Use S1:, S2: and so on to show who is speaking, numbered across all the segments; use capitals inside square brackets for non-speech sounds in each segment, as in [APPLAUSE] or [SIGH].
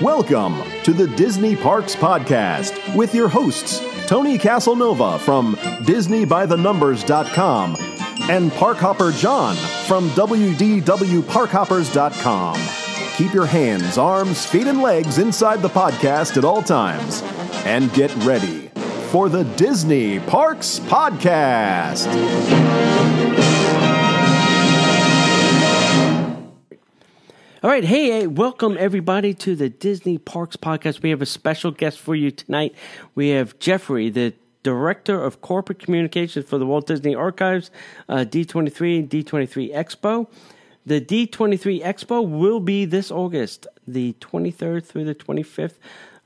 S1: Welcome to the Disney Parks Podcast with your hosts, Tony Casanova from DisneyByTheNumbers.com and Parkhopper John from WDWParkhoppers.com. Keep your hands, arms, feet, and legs inside the podcast at all times. And get ready for the Disney Parks Podcast.
S2: All right, hey, hey, welcome everybody to the Disney Parks Podcast. We have a special guest for you tonight. We have Jeffrey, the Director of Corporate Communications for the Walt Disney Archives, uh, D23 and D23 Expo. The D23 Expo will be this August, the 23rd through the 25th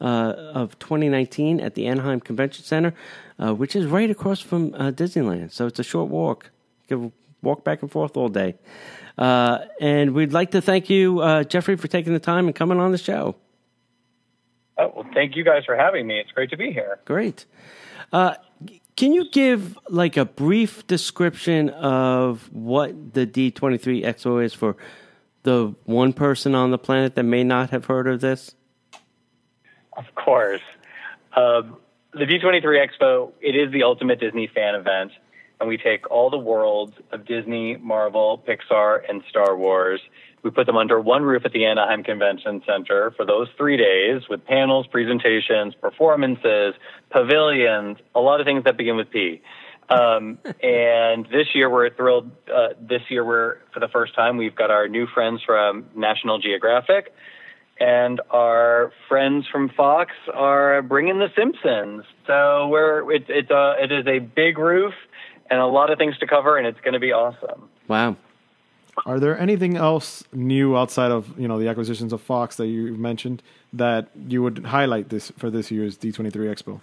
S2: uh, of 2019 at the Anaheim Convention Center, uh, which is right across from uh, Disneyland. So it's a short walk. You can walk back and forth all day. Uh, and we'd like to thank you, uh, Jeffrey, for taking the time and coming on the show.
S3: Oh, well, thank you guys for having me. It's great to be here.
S2: Great. Uh, can you give like a brief description of what the D23 Expo is for the one person on the planet that may not have heard of this?
S3: Of course. Um, the D23 Expo, it is the ultimate Disney fan event and we take all the worlds of Disney, Marvel, Pixar, and Star Wars. We put them under one roof at the Anaheim Convention Center for those three days with panels, presentations, performances, pavilions, a lot of things that begin with P. Um, [LAUGHS] and this year we're thrilled. Uh, this year we're, for the first time, we've got our new friends from National Geographic and our friends from Fox are bringing The Simpsons. So we're, it, it's a, it is a big roof and a lot of things to cover, and it's going to be awesome.
S2: Wow.
S4: Are there anything else new outside of you know the acquisitions of Fox that you mentioned that you would highlight this for this year's D23 Expo?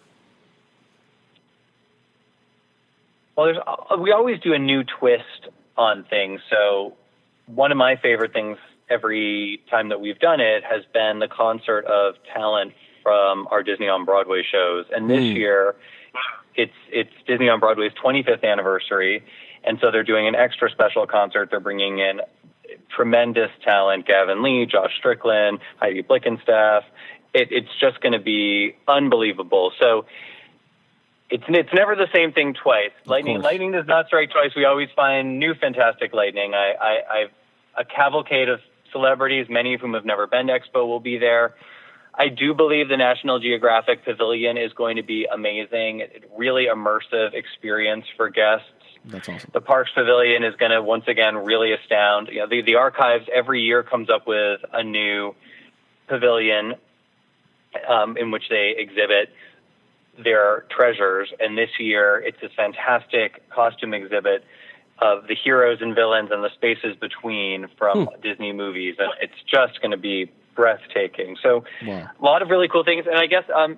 S3: Well, there's, uh, we always do a new twist on things. So one of my favorite things every time that we've done it has been the concert of talent from our Disney on Broadway shows. And this mm. year, it's it's Disney on Broadway's 25th anniversary, and so they're doing an extra special concert. They're bringing in tremendous talent: Gavin Lee, Josh Strickland, Heidi Blickenstaff. It, it's just going to be unbelievable. So it's it's never the same thing twice. Lightning lightning does not strike twice. We always find new fantastic lightning. I, I I've a cavalcade of celebrities, many of whom have never been to Expo, will be there. I do believe the National Geographic Pavilion is going to be amazing, really immersive experience for guests.
S4: That's awesome.
S3: The Parks Pavilion is going to once again really astound. You know, the, the archives every year comes up with a new pavilion um, in which they exhibit their treasures, and this year it's this fantastic costume exhibit of the heroes and villains and the spaces between from hmm. Disney movies, and it's just going to be breathtaking. So wow. a lot of really cool things. And I guess um,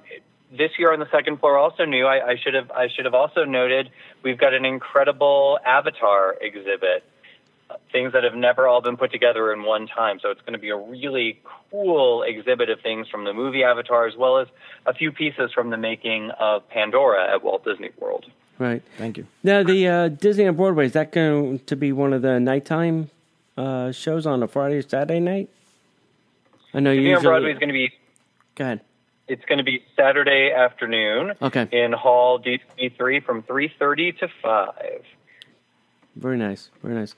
S3: this year on the second floor also new. I, I, should have I should have also noted we've got an incredible Avatar exhibit. Uh, things that have never all been put together in one time. So it's going to be a really cool exhibit of things from the movie Avatar, as well as a few pieces from the making of Pandora at Walt Disney World.
S2: Right.
S4: Thank you.
S2: Now, the uh, Disney on Broadway, is that going to be one of the nighttime uh, shows on a Friday or Saturday night? I know you.
S3: on Broadway is going to be.
S2: Go ahead.
S3: It's going to be Saturday afternoon.
S2: Okay.
S3: In Hall D3 from three thirty to five.
S2: Very nice. Very nice.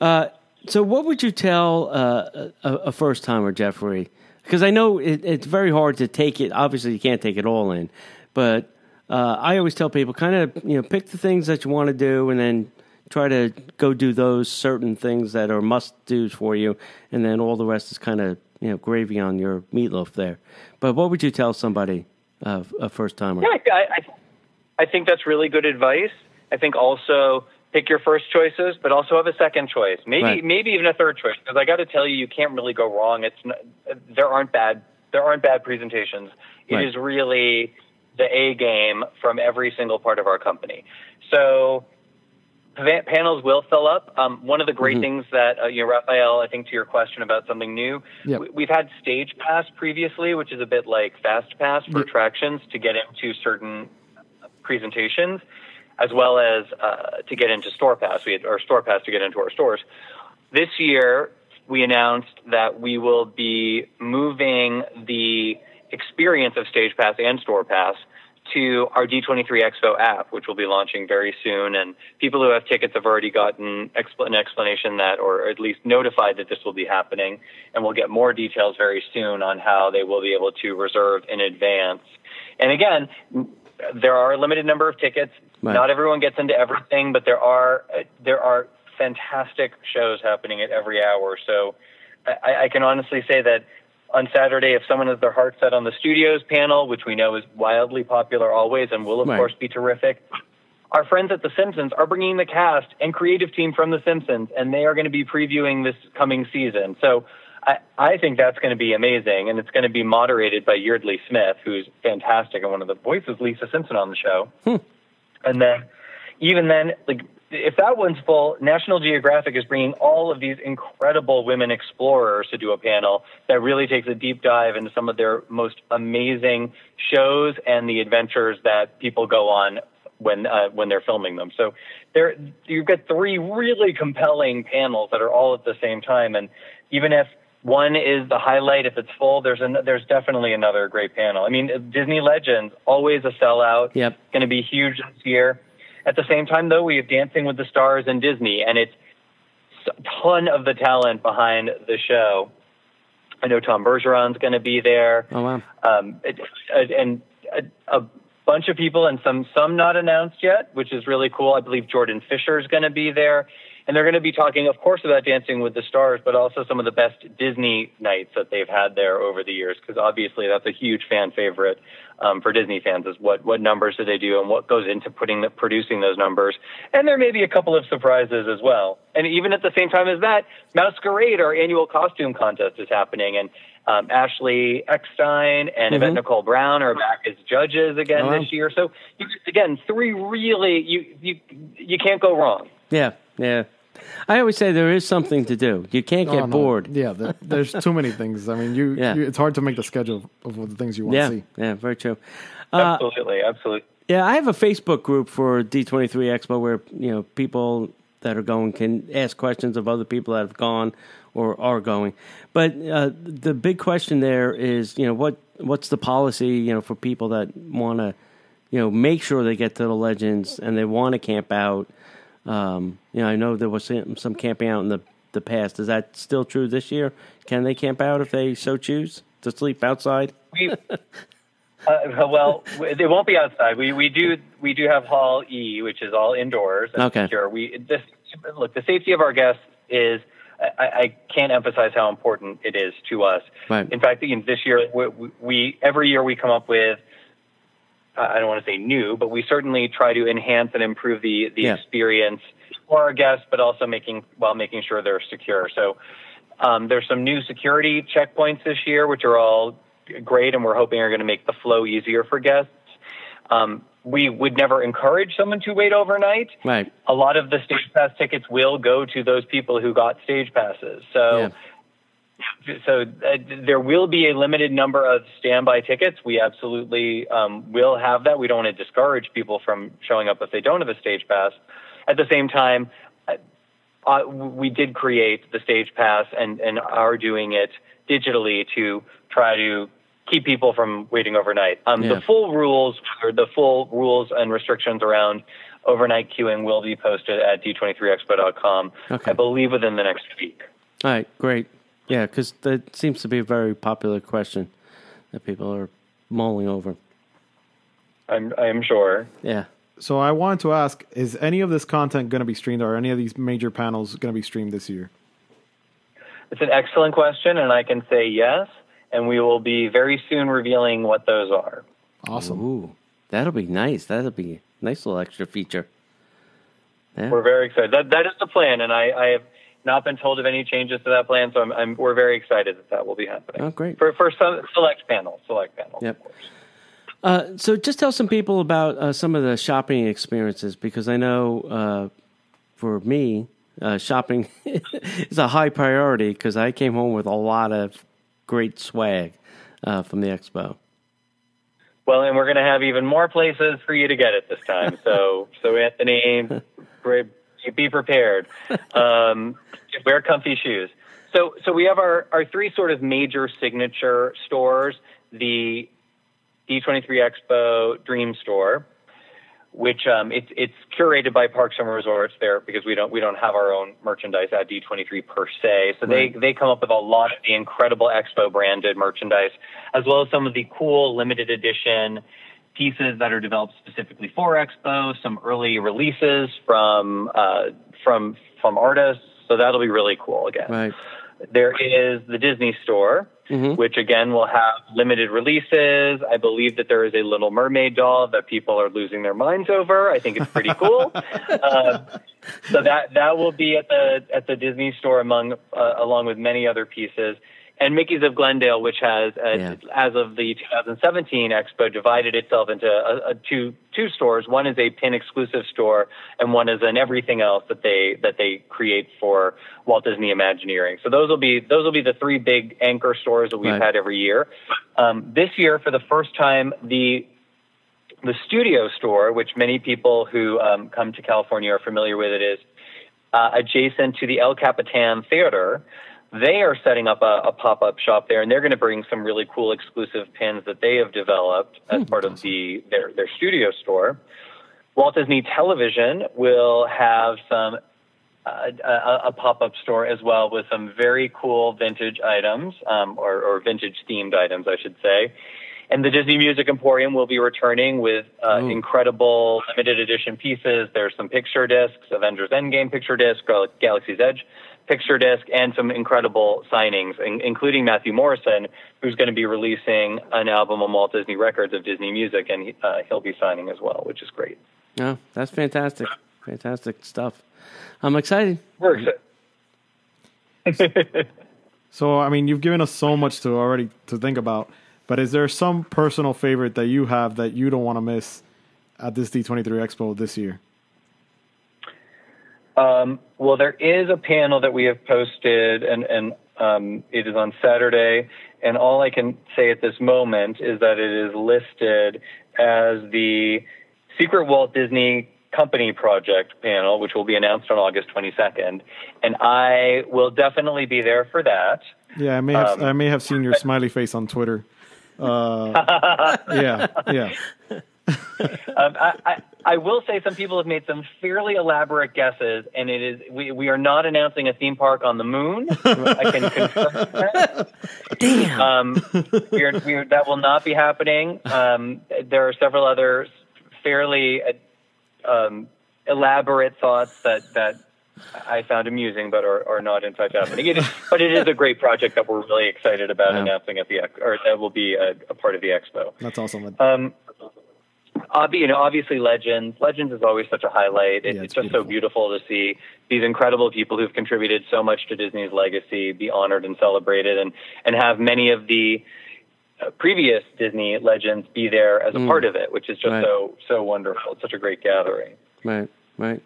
S2: Uh, so, what would you tell uh, a, a first timer, Jeffrey? Because I know it, it's very hard to take it. Obviously, you can't take it all in, but uh, I always tell people kind of you know pick the things that you want to do, and then try to go do those certain things that are must dos for you, and then all the rest is kind of you know gravy on your meatloaf there. But what would you tell somebody, uh, a first timer?
S3: Yeah, I, I, I think that's really good advice. I think also pick your first choices, but also have a second choice, maybe right. maybe even a third choice. Because I got to tell you, you can't really go wrong. It's not, there aren't bad there aren't bad presentations. It right. is really the A game from every single part of our company. So panels will fill up. Um, one of the great mm-hmm. things that uh, you know, Raphael, I think to your question about something new, yep. we, have had Stage Pass previously, which is a bit like Fast Pass for yep. attractions to get into certain presentations, as well as uh, to get into Store Pass. We had our Store Pass to get into our stores. This year, we announced that we will be moving the experience of Stage Pass and Store Pass to our D23 Expo app, which will be launching very soon. And people who have tickets have already gotten expl- an explanation that, or at least notified that this will be happening. And we'll get more details very soon on how they will be able to reserve in advance. And again, there are a limited number of tickets.
S2: Right.
S3: Not everyone gets into everything, but there are there are fantastic shows happening at every hour. So I, I can honestly say that on Saturday, if someone has their heart set on the studios panel, which we know is wildly popular always and will of
S2: Right.
S3: course be terrific, our friends at The Simpsons are bringing the cast and creative team from The Simpsons, and they are going to be previewing this coming season. So I, I think that's going to be amazing, and it's going to be moderated by Yeardley Smith, who's fantastic and one of the voices Lisa Simpson on the show. Hmm. And then, even then, like if that one's full, National Geographic is bringing all of these incredible women explorers to do a panel that really takes a deep dive into some of their most amazing shows and the adventures that people go on when uh, when they're filming them. So there, you've got three really compelling panels that are all at the same time, and even if one is the highlight. If it's full, there's an, there's definitely another great panel. I mean, Disney Legends always a sellout.
S2: Yep.
S3: going to be huge this year. At the same time, though, we have Dancing with the Stars and Disney, and it's a ton of the talent behind the show. I know Tom Bergeron's going to be there.
S2: Oh wow.
S3: Um, it, and a, a bunch of people, and some some not announced yet, which is really cool. I believe Jordan Fisher is going to be there, and they're going to be talking, of course, about Dancing with the Stars, but also some of the best Disney nights that they've had there over the years, because obviously that's a huge fan favorite um, for Disney fans. Is what what numbers do they do, and what goes into putting the, producing those numbers, and there may be a couple of surprises as well. And even at the same time as that, Masquerade, our annual costume contest, is happening, and um, Ashley Eckstein and Yvette Nicole Brown are back as judges again
S2: Oh,
S3: this year. So you, again, three really you you you can't go wrong.
S2: Yeah, yeah. I always say there is something to do. You can't get
S4: Oh, no.
S2: bored.
S4: Yeah, there, there's too many things. I mean, you, [LAUGHS]
S2: Yeah.
S4: you it's hard to make the schedule of, of the things you want
S2: Yeah,
S4: to see.
S2: yeah, very true. Uh,
S3: absolutely, absolutely.
S2: Yeah, I have a Facebook group for D23 Expo where you know people that are going can ask questions of other people that have gone or are going. But uh, the big question there is, you know, what what's the policy, you know, for people that want to, you know, make sure they get to the legends and they want to camp out. Um, you know, I know there was some, some camping out in the the past. Is that still true this year? Can they camp out if they so choose to sleep outside?
S3: We, [LAUGHS] uh, well, it won't be outside. We we do we do have Hall E, which is all indoors and
S2: Okay.
S3: secure. We this look the safety of our guests is. I, I can't emphasize how important it is to us.
S2: Right.
S3: In fact, this year we, we every year we come up with I don't want to say new, but we certainly try to enhance and improve the the
S2: Yeah.
S3: experience for our guests, but also making while making sure they're secure. So um, there's some new security checkpoints this year, which are all great, and we're hoping are going to make the flow easier for guests. Um, we would never encourage someone to wait overnight.
S2: Right.
S3: A lot of the stage pass tickets will go to those people who got stage passes. So
S2: Yeah.
S3: So uh, there will be a limited number of standby tickets. We absolutely um, will have that. We don't want to discourage people from showing up if they don't have a stage pass. At the same time, uh, uh, we did create the stage pass and, and are doing it digitally to try to keep people from waiting overnight. Um,
S2: Yeah.
S3: The full rules or the full rules and restrictions around overnight queuing will be posted at d23expo.com.
S2: Okay.
S3: I believe within the next week.
S2: All right, great. Yeah, because that seems to be a very popular question that people are mulling over.
S3: I'm I'm sure.
S2: Yeah.
S4: So I wanted to ask: Is any of this content going to be streamed, Are any of these major panels going to be streamed this year?
S3: It's an excellent question, and I can say yes. And we will be very soon revealing what those are.
S4: Awesome.
S2: Ooh, that'll be nice. That'll be a nice little extra feature. Yeah.
S3: We're very excited. That that is the plan, and I, I have not been told of any changes to that plan. So I'm, I'm we're very excited that that will be happening.
S2: Oh, great.
S3: For for some select panels, select panels.
S2: Yep.
S3: Of course.
S2: Uh, so just tell some people about uh, some of the shopping experiences because I know uh, for me, uh, shopping [LAUGHS] is a high priority because I came home with a lot of great swag uh, from the expo.
S3: Well, and we're going to have even more places for you to get it this time. [LAUGHS] So, so Anthony, pre- be prepared. [LAUGHS] Um, wear comfy shoes. So, so we have our, our three sort of major signature stores: the D23 Expo Dream Store, which um, it's it's curated by Parks and Resorts there because we don't we don't have our own merchandise at D23 per se. So
S2: Right.
S3: they they come up with a lot of the incredible Expo branded merchandise, as well as some of the cool limited edition pieces that are developed specifically for Expo. Some early releases from uh, from from artists. So that'll be really cool again.
S2: Right.
S3: There is the Disney Store,
S2: Mhm.
S3: which again will have limited releases. I believe that there is a Little Mermaid doll that people are losing their minds over. I think it's pretty cool. [LAUGHS] um, so that that will be at the at the Disney Store among uh, along with many other pieces. And Mickey's of Glendale, which has, uh,
S2: Yeah.
S3: as of the 2017 Expo, divided itself into a, a two two stores. One is a pin exclusive store, and one is an everything else that they that they create for Walt Disney Imagineering. So those will be those will be the three big anchor stores that we've
S2: Right.
S3: had every year. Um, this year, for the first time, the the studio store, which many people who um, come to California are familiar with, it is uh, adjacent to the El Capitan Theater. They are setting up a, a pop up shop there, and they're going to bring some really cool exclusive pins that they have developed as part of the their their studio store. Walt Disney Television will have some uh, a, a pop up store as well with some very cool vintage items um, or, or vintage themed items, I should say. And the Disney Music Emporium will be returning with uh, incredible limited edition pieces. There's some picture discs, Avengers Endgame picture disc, Galaxy's Edge picture disc, and some incredible signings, in- including Matthew Morrison, who's going to be releasing an album on Walt Disney Records of Disney music, and he, uh, he'll be signing as well, which is great.
S2: No, that's fantastic. Fantastic stuff. I'm excited.
S3: We're excited. [LAUGHS]
S4: So, I mean, you've given us so much to already to think about, but is there some personal favorite that you have that you don't want to miss at this D23 Expo this year?
S3: Um, well, there is a panel that we have posted, and, and um, it is on Saturday. And all I can say at this moment is that it is listed as the Secret Walt Disney Company Project panel, which will be announced on August 22nd. And I will definitely be there for that.
S4: Yeah, I may have
S3: Um,
S4: I may have seen your smiley face on Twitter. Uh, yeah, yeah. [LAUGHS] [LAUGHS]
S3: Um, I, I, I will say some people have made some fairly elaborate guesses, and it is we, we are not announcing a theme park on the moon. I can confirm that. [LAUGHS]
S2: Damn.
S3: Um, we are, we are, that will not be happening. Um, there are several other fairly uh, um, elaborate thoughts that, that I found amusing, but are, are not in fact happening. It is, but it is a great project that we're really excited about
S2: Yeah.
S3: announcing at the or that will be a, a part of the expo.
S4: That's awesome.
S3: Um, ob- you know, obviously, Legends. Legends is always such a highlight. It,
S4: Yeah,
S3: it's
S4: it's
S3: just so beautiful to see these incredible people who've contributed so much to Disney's legacy be honored and celebrated, and and have many of the uh, previous Disney legends be there as a
S2: Mm.
S3: part of it, which is just
S2: Right.
S3: so so wonderful. It's such a great gathering.
S2: Right, right.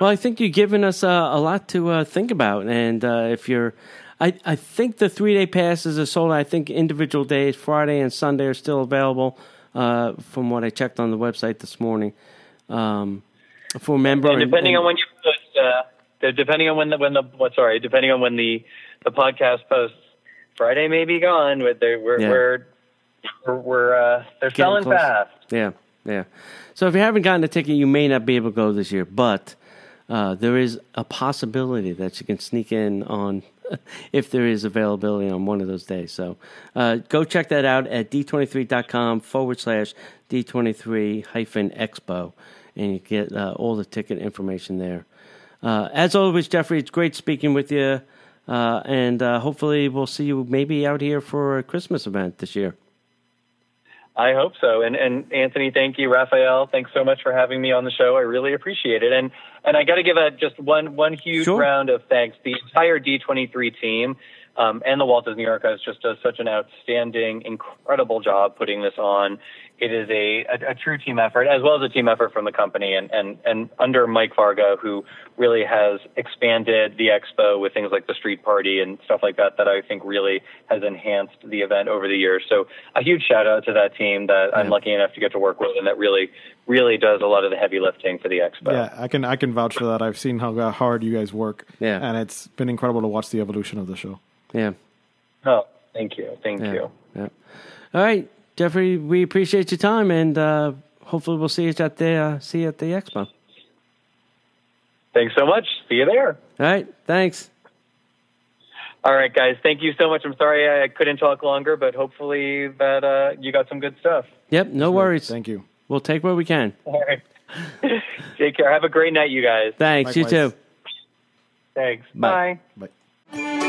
S2: Well, I think you've given us uh, a lot to uh, think about, and uh, if you're, I, I think the three day passes are sold. I think individual days, Friday and Sunday, are still available. Uh, from what I checked on the website this morning, um, for member
S3: And depending on when you post, uh, the- depending on when the when the what sorry, depending on when the the podcast posts, Friday may be gone. But they we're
S2: Yeah.
S3: we're we're, we're uh, they're
S2: Getting
S3: selling
S2: close.
S3: fast.
S2: Yeah, yeah. So if you haven't gotten a ticket, you may not be able to go this year, but uh, there is a possibility that you can sneak in on [LAUGHS] if there is availability on one of those days. So uh, go check that out at d23.com forward slash d23 hyphen expo, and you get uh, all the ticket information there. Uh, as always, Jeffrey, it's great speaking with you. Uh, and uh, hopefully, we'll see you maybe out here for a Christmas event this year.
S3: I hope so. And and Anthony, thank you. Raphael, thanks so much for having me on the show. I really appreciate it. And and I got to give a just one one huge
S2: Sure.
S3: round of thanks. The entire D23 team Um, and the Walt Disney Archives just does such an outstanding, incredible job putting this on. It is a, a, a, true team effort, as well as a team effort from the company, and, and, and under Mike Varga, who really has expanded the expo with things like the street party and stuff like that, that I think really has enhanced the event over the years. So a huge shout out to that team that yeah. I'm lucky enough to get to work with, and that really, really does a lot of the heavy lifting for the expo.
S4: Yeah, I can I can vouch for that. I've seen how hard you guys work.
S2: Yeah,
S4: and it's been incredible to watch the evolution of the show.
S2: Yeah.
S3: Oh, thank you, thank
S2: yeah.
S3: you.
S2: Yeah. All right. Jeffrey, we appreciate your time, and uh, hopefully we'll see you at the uh, see you at the expo.
S3: Thanks so much. See you there.
S2: All right. Thanks.
S3: All right, guys. Thank you so much. I'm sorry I couldn't talk longer, but hopefully that uh, you got some good stuff.
S2: Yep. No sure. worries.
S4: Thank you.
S2: We'll take what we can. [LAUGHS]
S3: All right. Take care. Have a great night, you guys.
S2: Thanks. Likewise. You too.
S3: Thanks. Bye.
S4: Bye.